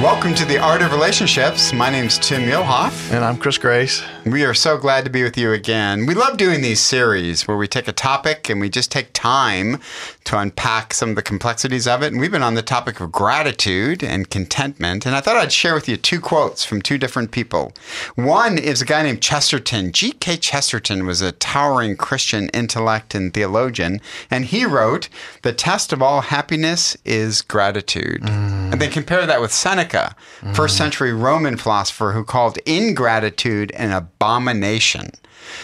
Welcome to the Art of Relationships. My name's Tim Muehlhoff. And I'm Chris Grace. We are so glad to be with you again. We love doing these series where we take a topic and we just take time to unpack some of the complexities of it. And we've been on the topic of gratitude and contentment. And I thought I'd share with you two quotes from two different people. One is a guy named Chesterton. G.K. Chesterton was a towering Christian intellect and theologian. And he wrote, The test of all happiness is gratitude. Mm. And they compare that with Seneca, mm. first century Roman philosopher who called ingratitude an abomination.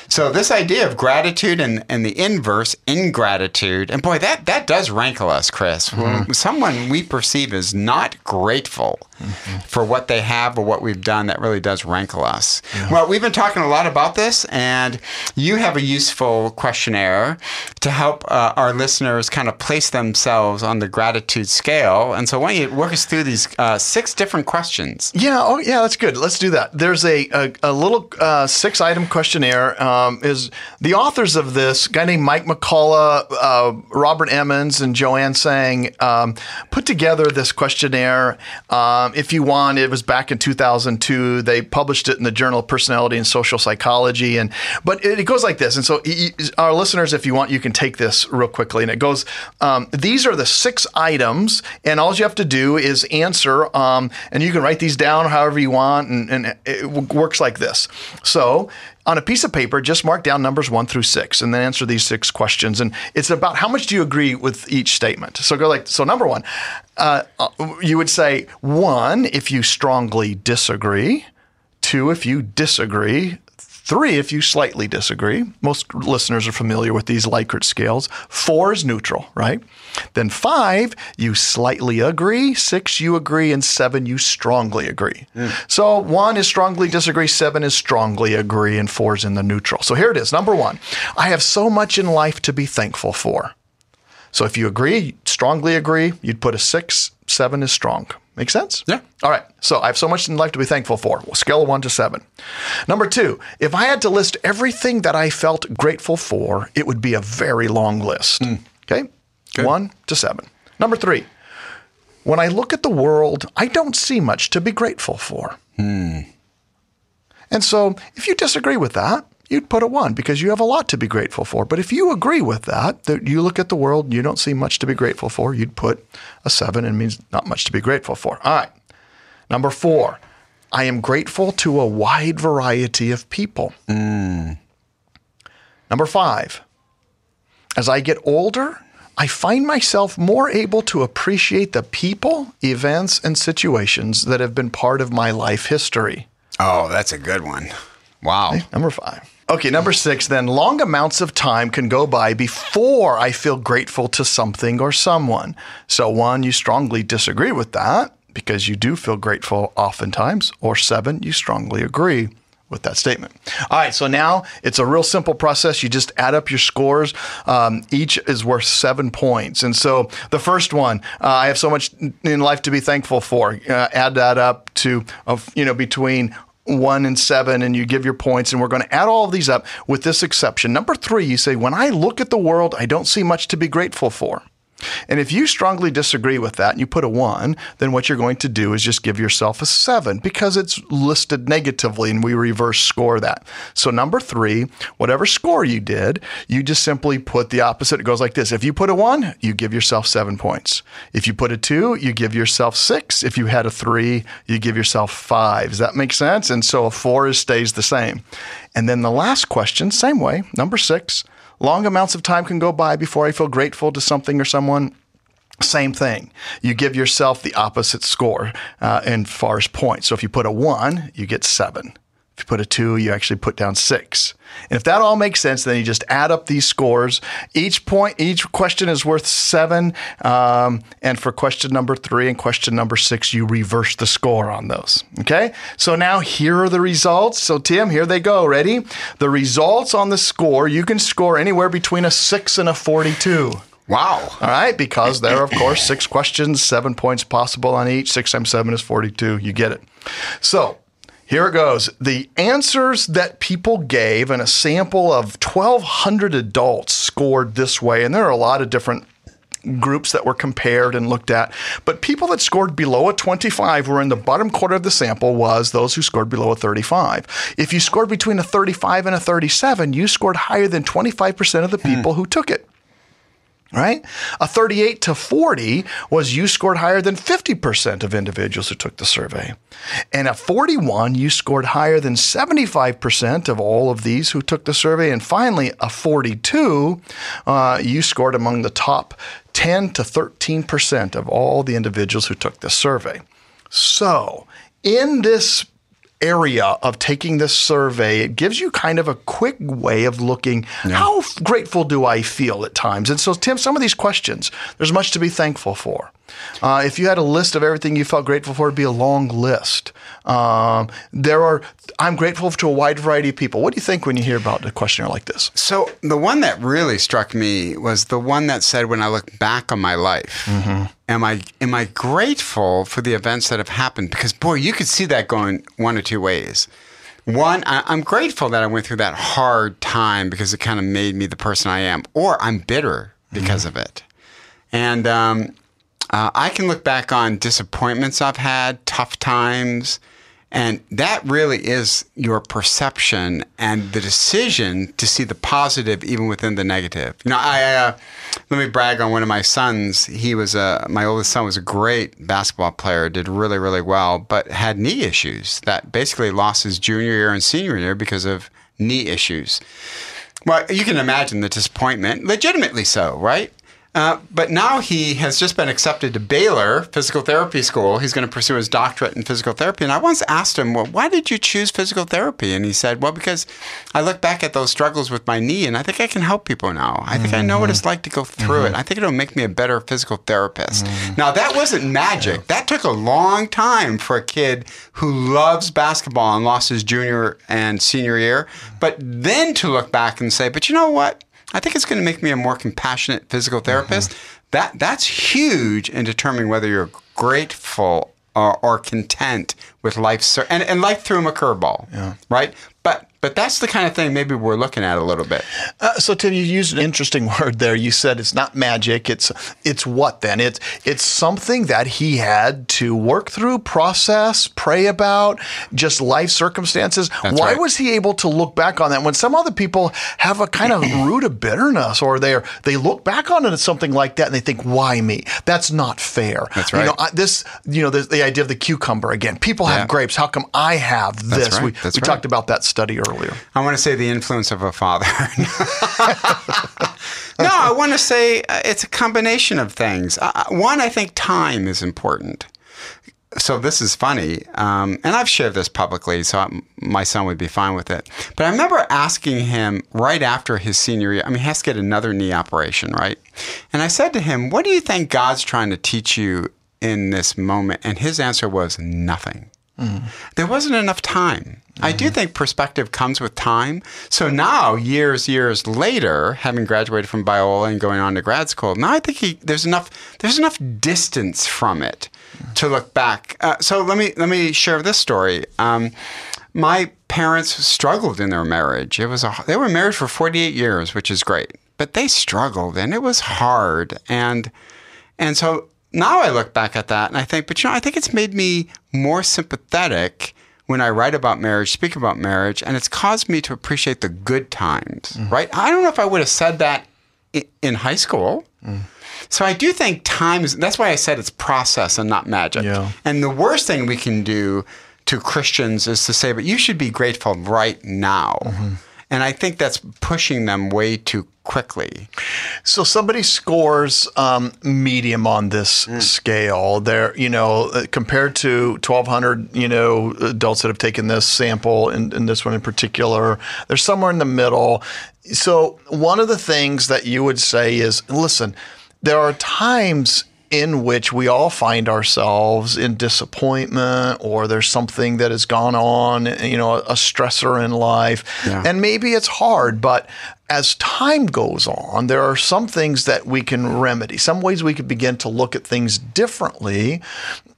So this idea of gratitude and, and the inverse, ingratitude, and boy, that, that does rankle us, Chris. Mm-hmm. someone we perceive as not grateful mm-hmm. for what they have or what we've done, that really does rankle us. Yeah. Well, we've been talking a lot about this, and you have a useful questionnaire to help uh, our listeners kind of place themselves on the gratitude scale. And so why don't you work us through these uh, six different questions? Yeah, oh yeah, that's good. Let's do that. There's a, a, a little uh, six item questionnaire um, is the authors of this guy named Mike McCullough, uh, Robert Emmons, and Jo-Ann Tsang um, put together this questionnaire. Um, if you want, it was back in 2002. They published it in the Journal of Personality and Social Psychology, and but it, it goes like this. And so, our listeners, if you want, you can take this real quickly. And it goes: um, These are the six items, and all you have to do is answer. Um, and you can write these down however you want, and, and it works like this. So on a piece of paper, just mark down numbers one through six and then answer these six questions. And it's about how much do you agree with each statement. So go like, so number one, uh, you would say one, if you strongly disagree, two, if you disagree, Three, if you slightly disagree. Most listeners are familiar with these Likert scales. Four is neutral, right? Then five, you slightly agree. Six, you agree. And seven, you strongly agree. Mm. So one is strongly disagree. Seven is strongly agree. And four is in the neutral. So here it is. Number one, I have so much in life to be thankful for. So if you agree, strongly agree, you'd put a six. Seven is strong. Make sense? Yeah. All right. So I have so much in life to be thankful for. Well, scale of one to seven. Number two, if I had to list everything that I felt grateful for, it would be a very long list. Mm. Okay. Good. One to seven. Number three, when I look at the world, I don't see much to be grateful for. Mm. And so if you disagree with that, you'd put a one because you have a lot to be grateful for. But if you agree with that, that you look at the world and you don't see much to be grateful for, you'd put a seven and means not much to be grateful for. All right. Number four, I am grateful to a wide variety of people. Mm. Number five, as I get older, I find myself more able to appreciate the people, events, and situations that have been part of my life history. Oh, that's a good one. Wow. Okay, number five. Okay, number six, then long amounts of time can go by before I feel grateful to something or someone. So, one, you strongly disagree with that because you do feel grateful oftentimes. Or seven, you strongly agree with that statement. All right, so now it's a real simple process. You just add up your scores. Um, each is worth seven points. And so the first one, uh, I have so much in life to be thankful for. Uh, add that up to, uh, you know, between one and seven, and you give your points, and we're going to add all of these up with this exception. Number three, you say, When I look at the world, I don't see much to be grateful for. And if you strongly disagree with that and you put a one, then what you're going to do is just give yourself a seven because it's listed negatively and we reverse score that. So, number three, whatever score you did, you just simply put the opposite. It goes like this If you put a one, you give yourself seven points. If you put a two, you give yourself six. If you had a three, you give yourself five. Does that make sense? And so a four is, stays the same. And then the last question, same way, number six Long amounts of time can go by before I feel grateful to something or someone. Same thing. You give yourself the opposite score uh, in far as points. So if you put a one, you get seven. If you put a two, you actually put down six. And if that all makes sense, then you just add up these scores. Each point, each question is worth seven. Um, and for question number three and question number six, you reverse the score on those. Okay. So now here are the results. So, Tim, here they go. Ready? The results on the score, you can score anywhere between a six and a 42. Wow. All right, because there are, of course, six questions, seven points possible on each. Six times seven is 42. You get it. So here it goes. The answers that people gave and a sample of 1,200 adults scored this way, and there are a lot of different groups that were compared and looked at. But people that scored below a 25 were in the bottom quarter of the sample was those who scored below a 35. If you scored between a 35 and a 37, you scored higher than 25% of the hmm. people who took it right? A 38 to 40 was you scored higher than 50% of individuals who took the survey. And a 41, you scored higher than 75% of all of these who took the survey. And finally, a 42, uh, you scored among the top 10 to 13% of all the individuals who took the survey. So, in this area of taking this survey, it gives you kind of a quick way of looking how grateful do I feel at times? And so, Tim, some of these questions, there's much to be thankful for. Uh, if you had a list of everything you felt grateful for, it'd be a long list. Um, there are, I'm grateful to a wide variety of people. What do you think when you hear about a questionnaire like this? So the one that really struck me was the one that said, "When I look back on my life, am I am I grateful for the events that have happened?" Because boy, you could see that going one or two ways. One, I, I'm grateful that I went through that hard time because it kind of made me the person I am, or I'm bitter because of it. And um, uh, I can look back on disappointments I've had, tough times, and that really is your perception and the decision to see the positive even within the negative. You know, I uh, let me brag on one of my sons. He was a my oldest son was a great basketball player, did really really well, but had knee issues that basically lost his junior year and senior year because of knee issues. Well, you can imagine the disappointment, legitimately so, right? Uh, but now he has just been accepted to Baylor Physical Therapy School. He's going to pursue his doctorate in physical therapy. And I once asked him, well, why did you choose physical therapy? And he said, well, because I look back at those struggles with my knee and I think I can help people now. I think I know what it's mm-hmm. like to go through it. Mm-hmm. I think it'll make me a better physical therapist. Mm-hmm. Now, that wasn't magic. That took a long time for a kid who loves basketball and lost his junior and senior year. But then to look back and say, but you know what? I think it's going to make me a more compassionate physical mm-hmm. therapist. That that's huge in determining whether you're grateful or, or content with life and, and life threw him a curveball, right? But but that's the kind of thing maybe we're looking at a little bit. Uh, so Tim, you used an interesting word there. You said it's not magic. It's it's what then? It's it's something that he had to work through, process, pray about, just life circumstances. That's Why right. was he able to look back on that when some other people have a kind of root of bitterness, or they are they look back on it as something like that and they think, "Why me? That's not fair." That's right. You know. I, this you know the, the idea of the cucumber again. People have Yeah. grapes. How come I have this? right. We, we right. talked about that study earlier. I want to say the influence of a father. no, I want to say uh, it's a combination of things. Uh, one, I think time is important. So this is funny, um, and I've shared this publicly, so i my son would be fine with it. But I remember asking him right after his senior year. I mean, he has to get another knee operation, right? And I said to him, "What do you think God's trying to teach you in this moment?" And his answer was nothing. There wasn't enough time. I do think perspective comes with time. So now, years, years later, having graduated from Biola and going on to grad school, now I think he, there's enough there's enough distance from it to look back. Uh, so let me let me share this story. Um, my parents struggled in their marriage. It was a, they were married for 48 years, which is great, but they struggled and it was hard. And and so now I look back at that and I think, but you know, I think it's made me more sympathetic when I write about marriage, speak about marriage, and it's caused me to appreciate the good times, mm-hmm. right? I don't know if I would have said that in high school. Mm. So I do think time is, that's why I said it's process and not magic. Yeah. And the worst thing we can do to Christians is to say, but you should be grateful right now. Mm-hmm. And I think that's pushing them way too quickly. So somebody scores um, medium on this scale. They're, you know, uh, compared to 1,200, you know, adults that have taken this sample and, and this one in particular, they're somewhere in the middle. So one of the things that you would say is, listen, there are times in which we all find ourselves in disappointment or there's something that has gone on, you know, a stressor in life. Yeah. And maybe it's hard, but as time goes on, there are some things that we can remedy, some ways we could begin to look at things differently.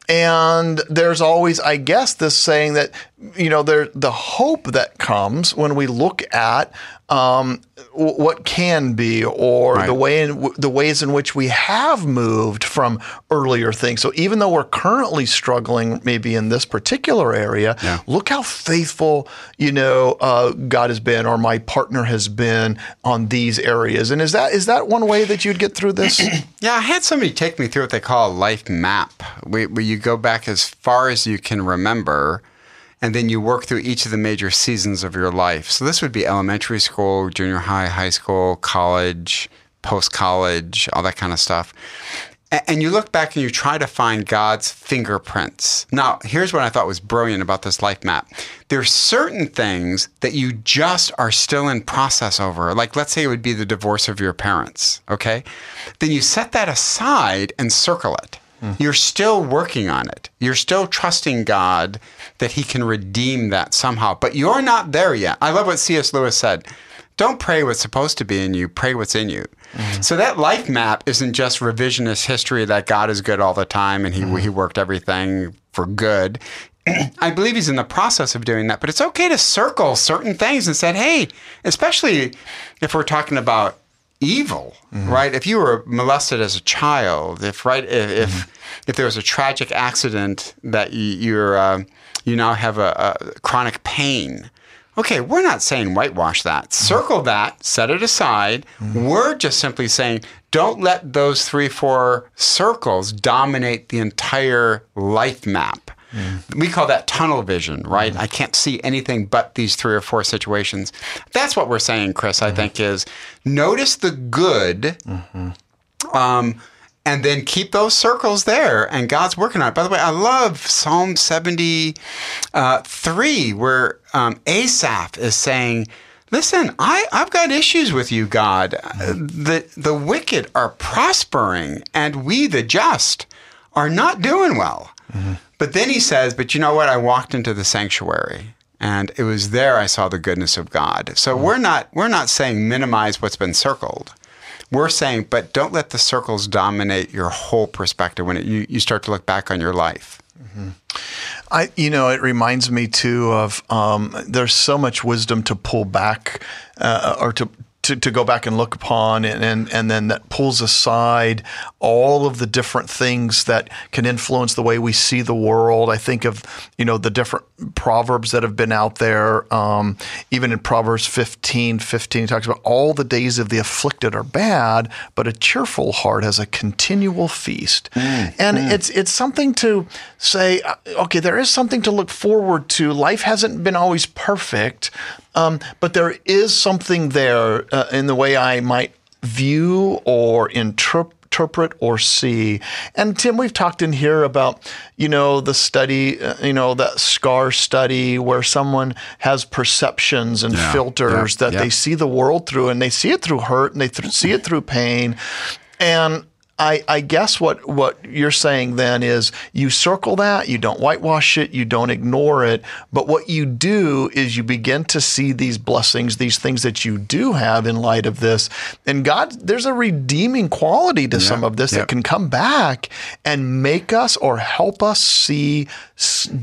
And there's always, I guess, this saying that you know, there the hope that comes when we look at um, what can be, or Right. the way in the ways in which we have moved from earlier things. So even though we're currently struggling, maybe in this particular area, Yeah. look how faithful you know uh, God has been, or my partner has been on these areas. And is that is that one way that you'd get through this? Yeah, I had somebody take me through what they call a life map, where, where you go back as far as you can remember, and then you work through each of the major seasons of your life. So this would be elementary school, junior high, high school, college, post college, all that kind of stuff. And you look back and you try to find God's fingerprints. Now, here's what I thought was brilliant about this life map. There's certain things that you just are still in process over. Like, let's say it would be the divorce of your parents, okay? Then you set that aside and circle it. Hmm. You're still working on it. You're still trusting God that He can redeem that somehow, but you're not there yet. I love what C.S. Lewis said. Don't pray what's supposed to be in you, pray what's in you. Mm-hmm. So that life map isn't just revisionist history that God is good all the time and he, mm-hmm. he worked everything for good. I believe he's in the process of doing that, but it's okay to circle certain things and said, hey, especially if we're talking about evil, mm-hmm. right? If you were molested as a child, if right, if if, mm-hmm. if there was a tragic accident that you, you're uh, you now have a, a chronic pain. Okay, we're not saying whitewash that. Mm-hmm. Circle that, set it aside. We're just simply saying don't let those three, four circles dominate the entire life map. We call that tunnel vision, right? Mm-hmm. I can't see anything but these three or four situations. That's what we're saying, Chris, I mm-hmm. think, is notice the good mm-hmm. um, and then keep those circles there, and God's working on it. By the way, I love Psalm 73, uh, where um, Asaph is saying, Listen, I, I've got issues with you, God. The, the wicked are prospering, and we, the just, are not doing well. But then he says, But you know what? I walked into the sanctuary. And it was there I saw the goodness of God. So we're not we're not saying minimize what's been circled. We're saying, but don't let the circles dominate your whole perspective when it, you, you start to look back on your life. I, you know, it reminds me too of um, there's so much wisdom to pull back uh, or to, to to go back and look upon, and, and and then that pulls aside all of the different things that can influence the way we see the world. I think of you know the different proverbs that have been out there. Um, even in Proverbs 15, 15, it talks about all the days of the afflicted are bad, but a cheerful heart has a continual feast. and it's it's something to say, uh, okay, there is something to look forward to. Life hasn't been always perfect, um, but there is something there uh, in the way I might view or interpret interpret or see. And Tim, we've talked in here about, you know, the study, uh, you know, that SCAR study where someone has perceptions and Yeah, filters yeah, that yeah. they see the world through and they see it through hurt and they th- see it through pain. And I, I guess what, what you're saying then is you circle that, you don't whitewash it, you don't ignore it. But what you do is you begin to see these blessings, these things that you do have in light of this. And God, there's a redeeming quality to some of this Yep. that can come back and make us or help us see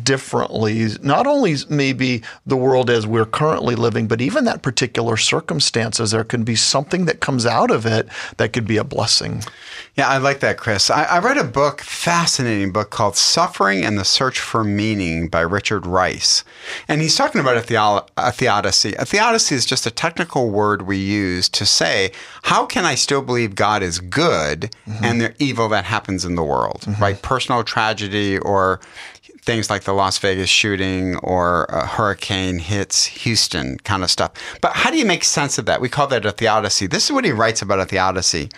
differently, not only maybe the world as we're currently living, but even that particular circumstances. There can be something that comes out of it that could be a blessing. Yeah, I like that, Chris. I, I read a book, fascinating book called Suffering and the Search for Meaning by Richard Rice. And he's talking about a, theo- a theodicy. A theodicy is just a technical word we use to say, how can I still believe God is good mm-hmm. and the evil that happens in the world, mm-hmm. right? Personal tragedy or things like the Las Vegas shooting or a hurricane hits Houston kind of stuff. But how do you make sense of that? We call that a theodicy. This is what he writes about a theodicy.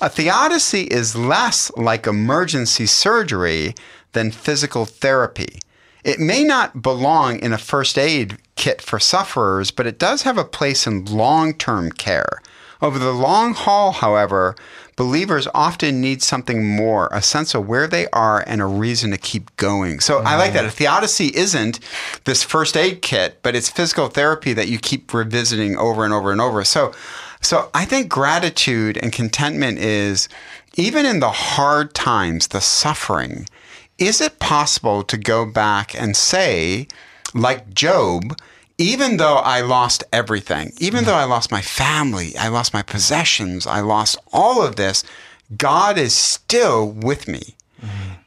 A theodicy is less like emergency surgery than physical therapy. It may not belong in a first aid kit for sufferers, but it does have a place in long term care. Over the long haul, however, believers often need something more a sense of where they are and a reason to keep going. So I like that. Mm-hmm. A theodicy isn't this first aid kit, but it's physical therapy that you keep revisiting over and over and over. So, so I think gratitude and contentment is even in the hard times, the suffering, is it possible to go back and say, like Job, even though I lost everything, even though I lost my family, I lost my possessions, I lost all of this, God is still with me.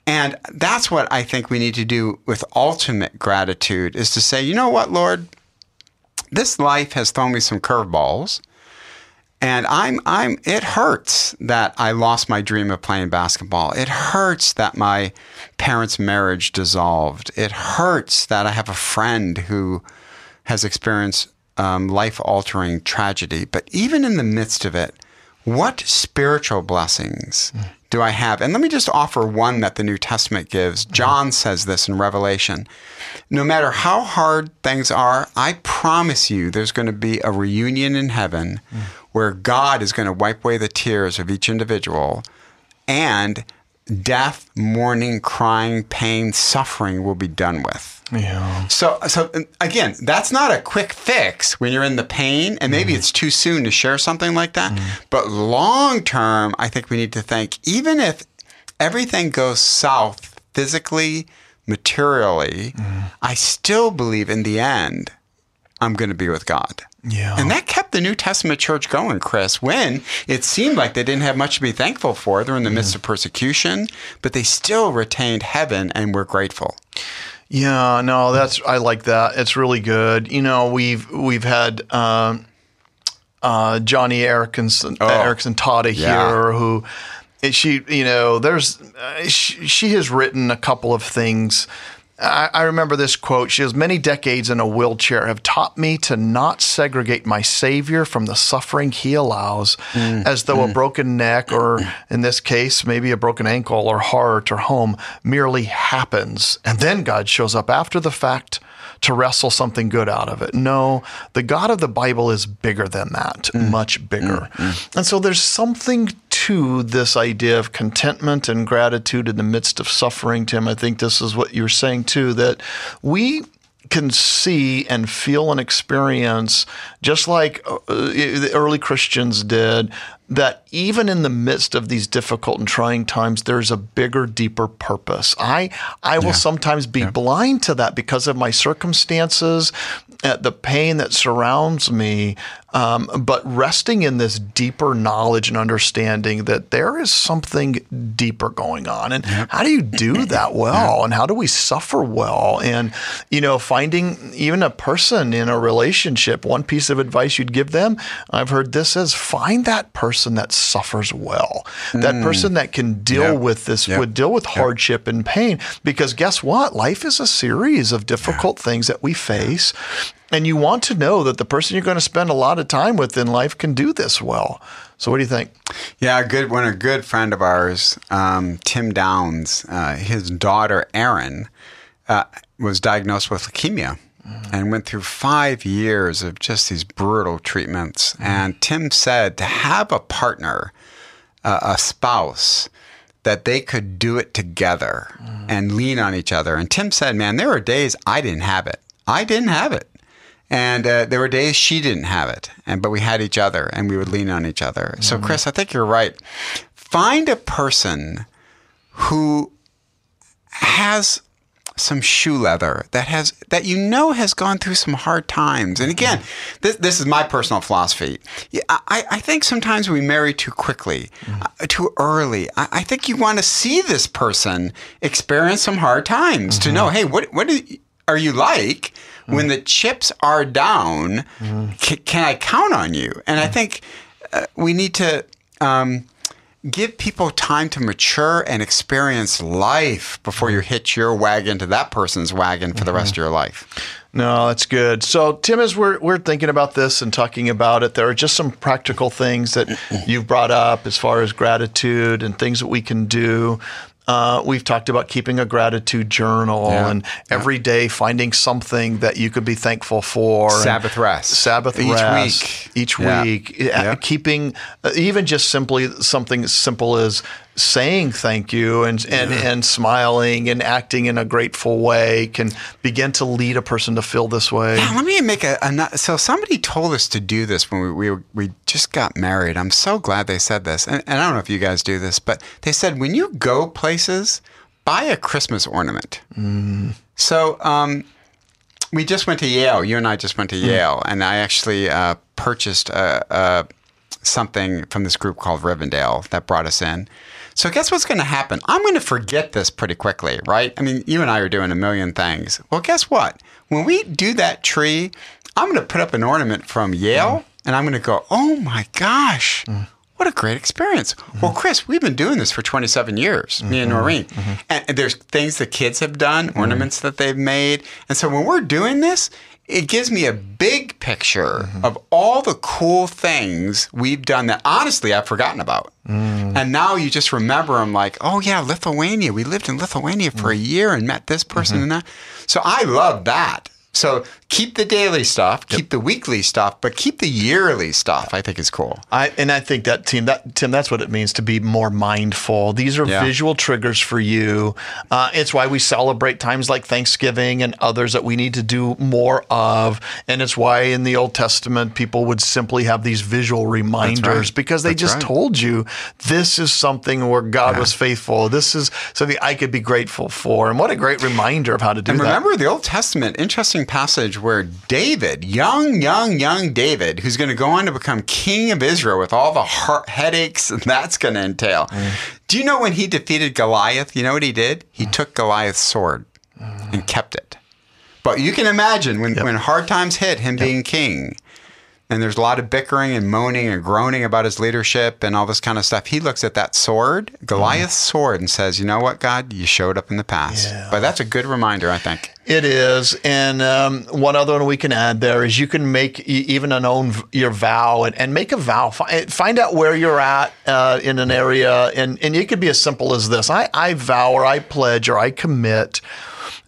And that's what I think we need to do with ultimate gratitude is to say, you know what, Lord, this life has thrown me some curveballs. And I'm I'm it hurts that I lost my dream of playing basketball. It hurts that my parents' marriage dissolved. It hurts that I have a friend who has experienced um, life altering tragedy. But even in the midst of it, what spiritual blessings do I have? And let me just offer one that the New Testament gives. John says this in Revelation. No matter how hard things are, I promise you there's going to be a reunion in heaven where God is going to wipe away the tears of each individual and death, mourning, crying, pain, suffering will be done with. Yeah. So, so again, that's not a quick fix when you're in the pain, and maybe mm. it's too soon to share something like that. Mm. But long term, I think we need to think, even if everything goes south physically, materially, mm. I still believe in the end, I'm going to be with God. Yeah. And that kept the New Testament church going, Chris, when it seemed like they didn't have much to be thankful for. They're in the midst of persecution, but they still retained heaven and were grateful. Yeah, no, that's I like that. It's really good. You know, we've we've had um, uh, Joni Eareckson Oh, Eareckson yeah. here, who she, you know, there's uh, she, she has written a couple of things. I, I remember this quote. She has many decades in a wheelchair have taught me to not segregate my Savior from the suffering He allows, mm, as though a mm. broken neck, or in this case, maybe a broken ankle or heart or home, merely happens, and then God shows up after the fact to wrestle something good out of it. No, the God of the Bible is bigger than that, mm, much bigger. And so there's something to this idea of contentment and gratitude in the midst of suffering, Tim. I think this is what you're saying too, that we can see and feel and experience, just like uh, the early Christians did, that even in the midst of these difficult and trying times, there's a bigger, deeper purpose. I I will sometimes be blind to that because of my circumstances, uh, the pain that surrounds me. Um, but resting in this deeper knowledge and understanding that there is something deeper going on, and how do you do that well, and how do we suffer well, and you know, finding even a person in a relationship. One piece of advice you'd give them, I've heard this is find that person that suffers well, that person that can deal Yep. with this, Yep. would deal with hardship and pain. Because guess what? Life is a series of difficult things that we face. And you want to know that the person you're going to spend a lot of time with in life can do this well. So, what do you think? Yeah, a good one. A good friend of ours, um, Tim Downs, uh, his daughter Erin, uh, was diagnosed with leukemia and went through five years of just these brutal treatments. And Tim said to have a partner, uh, a spouse, that they could do it together and lean on each other. And Tim said, "Man, there were days I didn't have it. I didn't have it." And uh, there were days she didn't have it, and but we had each other, and we would lean on each other. So, Chris, I think you're right. Find a person who has some shoe leather that has that you know has gone through some hard times. And again, this, this is my personal philosophy. I, I think sometimes we marry too quickly, uh, too early. I, I think you want to see this person experience some hard times to know, hey, what what are you like? When the chips are down, ca- can I count on you? And I think uh, we need to um, give people time to mature and experience life before you hitch your wagon to that person's wagon for the rest of your life. No, that's good. So, Tim, as we're, we're thinking about this and talking about it, there are just some practical things that you've brought up as far as gratitude and things that we can do. Uh, we've talked about keeping a gratitude journal Yeah, and every day finding something that you could be thankful for. Sabbath rest. Sabbath Each rest week. each Yeah. week. Yeah. Keeping uh, even just simply something as simple as saying thank you and and, and smiling and acting in a grateful way can begin to lead a person to feel this way. Now, let me make a, a so somebody told us to do this when we, we we just got married. I'm so glad they said this, and, and I don't know if you guys do this, but they said when you go places, buy a Christmas ornament. So um, we just went to Yale. You and I just went to Yale, and I actually uh, purchased uh, uh, something from this group called Rivendell that brought us in. So guess what's going to happen? I'm going to forget this pretty quickly, right? I mean, you and I are doing a million things. Well, guess what? When we do that tree, I'm going to put up an ornament from Yale, mm. and I'm going to go, oh my gosh. Mm. What a great experience. Mm-hmm. Well, Chris, we've been doing this for 27 years, me and mm-hmm. Noreen. Mm-hmm. And and there's things the kids have done, ornaments that they've made. And so when we're doing this, it gives me a big picture mm-hmm. of all the cool things we've done that honestly I've forgotten about. Mm. And now you just remember them like, oh yeah, Lithuania. We lived in Lithuania for mm. a year and met this person mm-hmm. and that. So I love that. So keep the daily stuff, keep the weekly stuff, but keep the yearly stuff. I think is cool. I and I think that Tim, that Tim, that's what it means to be more mindful. These are Yeah. visual triggers for you. Uh, it's why we celebrate times like Thanksgiving and others that we need to do more of. And it's why in the Old Testament people would simply have these visual reminders right. because they That's just right. told you this is something where God was faithful. This is something I could be grateful for. And what a great reminder of how to do And that. remember the Old Testament, interesting passage where David, young, young, young David, who's going to go on to become king of Israel with all the heart headaches that's going to entail. Mm. Do you know when he defeated Goliath? You know what he did? He took Goliath's sword and kept it. But you can imagine when, when hard times hit, him being king, and there's a lot of bickering and moaning and groaning about his leadership and all this kind of stuff. He looks at that sword, Goliath's sword, and says, You know what, God? You showed up in the past. Yeah. But that's a good reminder, I think. It is, and um, one other one we can add there is you can make even an own your vow and, and make a vow. Find out where you're at uh, in an area, and and it could be as simple as this: I I vow or I pledge or I commit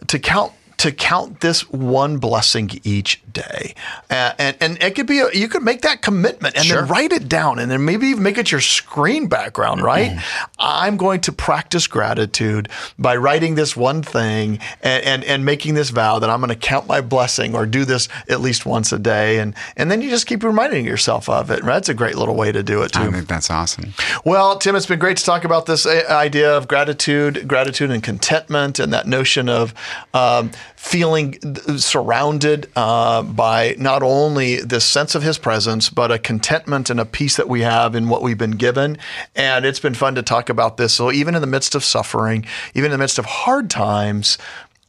to count to count this one blessing each day, uh, and and it could be a, you could make that commitment and Sure. then write it down, and then maybe even make it your screen background. Right? I'm going to practice gratitude by writing this one thing and and, and making this vow that I'm going to count my blessing or do this at least once a day, and and then you just keep reminding yourself of it. That's a great little way to do it too. I think that's awesome. Well, Tim, it's been great to talk about this uh, idea of gratitude, gratitude and contentment, and that notion of um, feeling surrounded uh, by not only this sense of His presence, but a contentment and a peace that we have in what we've been given. And it's been fun to talk about this. So even in the midst of suffering, even in the midst of hard times.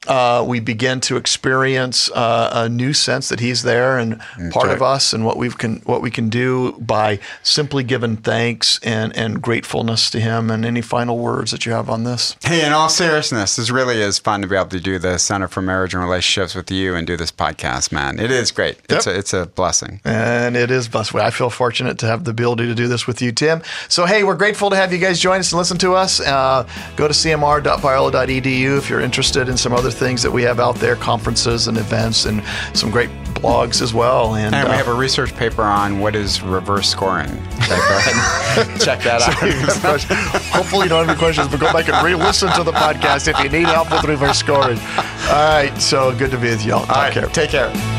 Uh, we begin to experience uh, a new sense that He's there and part of us, and what we can what we can do by simply giving thanks and and gratefulness to Him. And any final words that you have on this? Hey, in all seriousness, this really is fun to be able to do the Center for Marriage and Relationships with you and do this podcast, man. It is great. It's, a, it's a blessing. And it is blessed. I feel fortunate to have the ability to do this with you, Tim. So, hey, we're grateful to have you guys join us and listen to us. Uh, go to cmr.biola.edu if you're interested in some other things that we have out there, conferences and events, and some great blogs as well. And, And we uh, have a research paper on what is reverse scoring. So go ahead and check that out. Hopefully, you don't have any questions, but go back and re listen to the podcast if you need help with reverse scoring. All right. So good to be with y'all. Take All right, care. take care.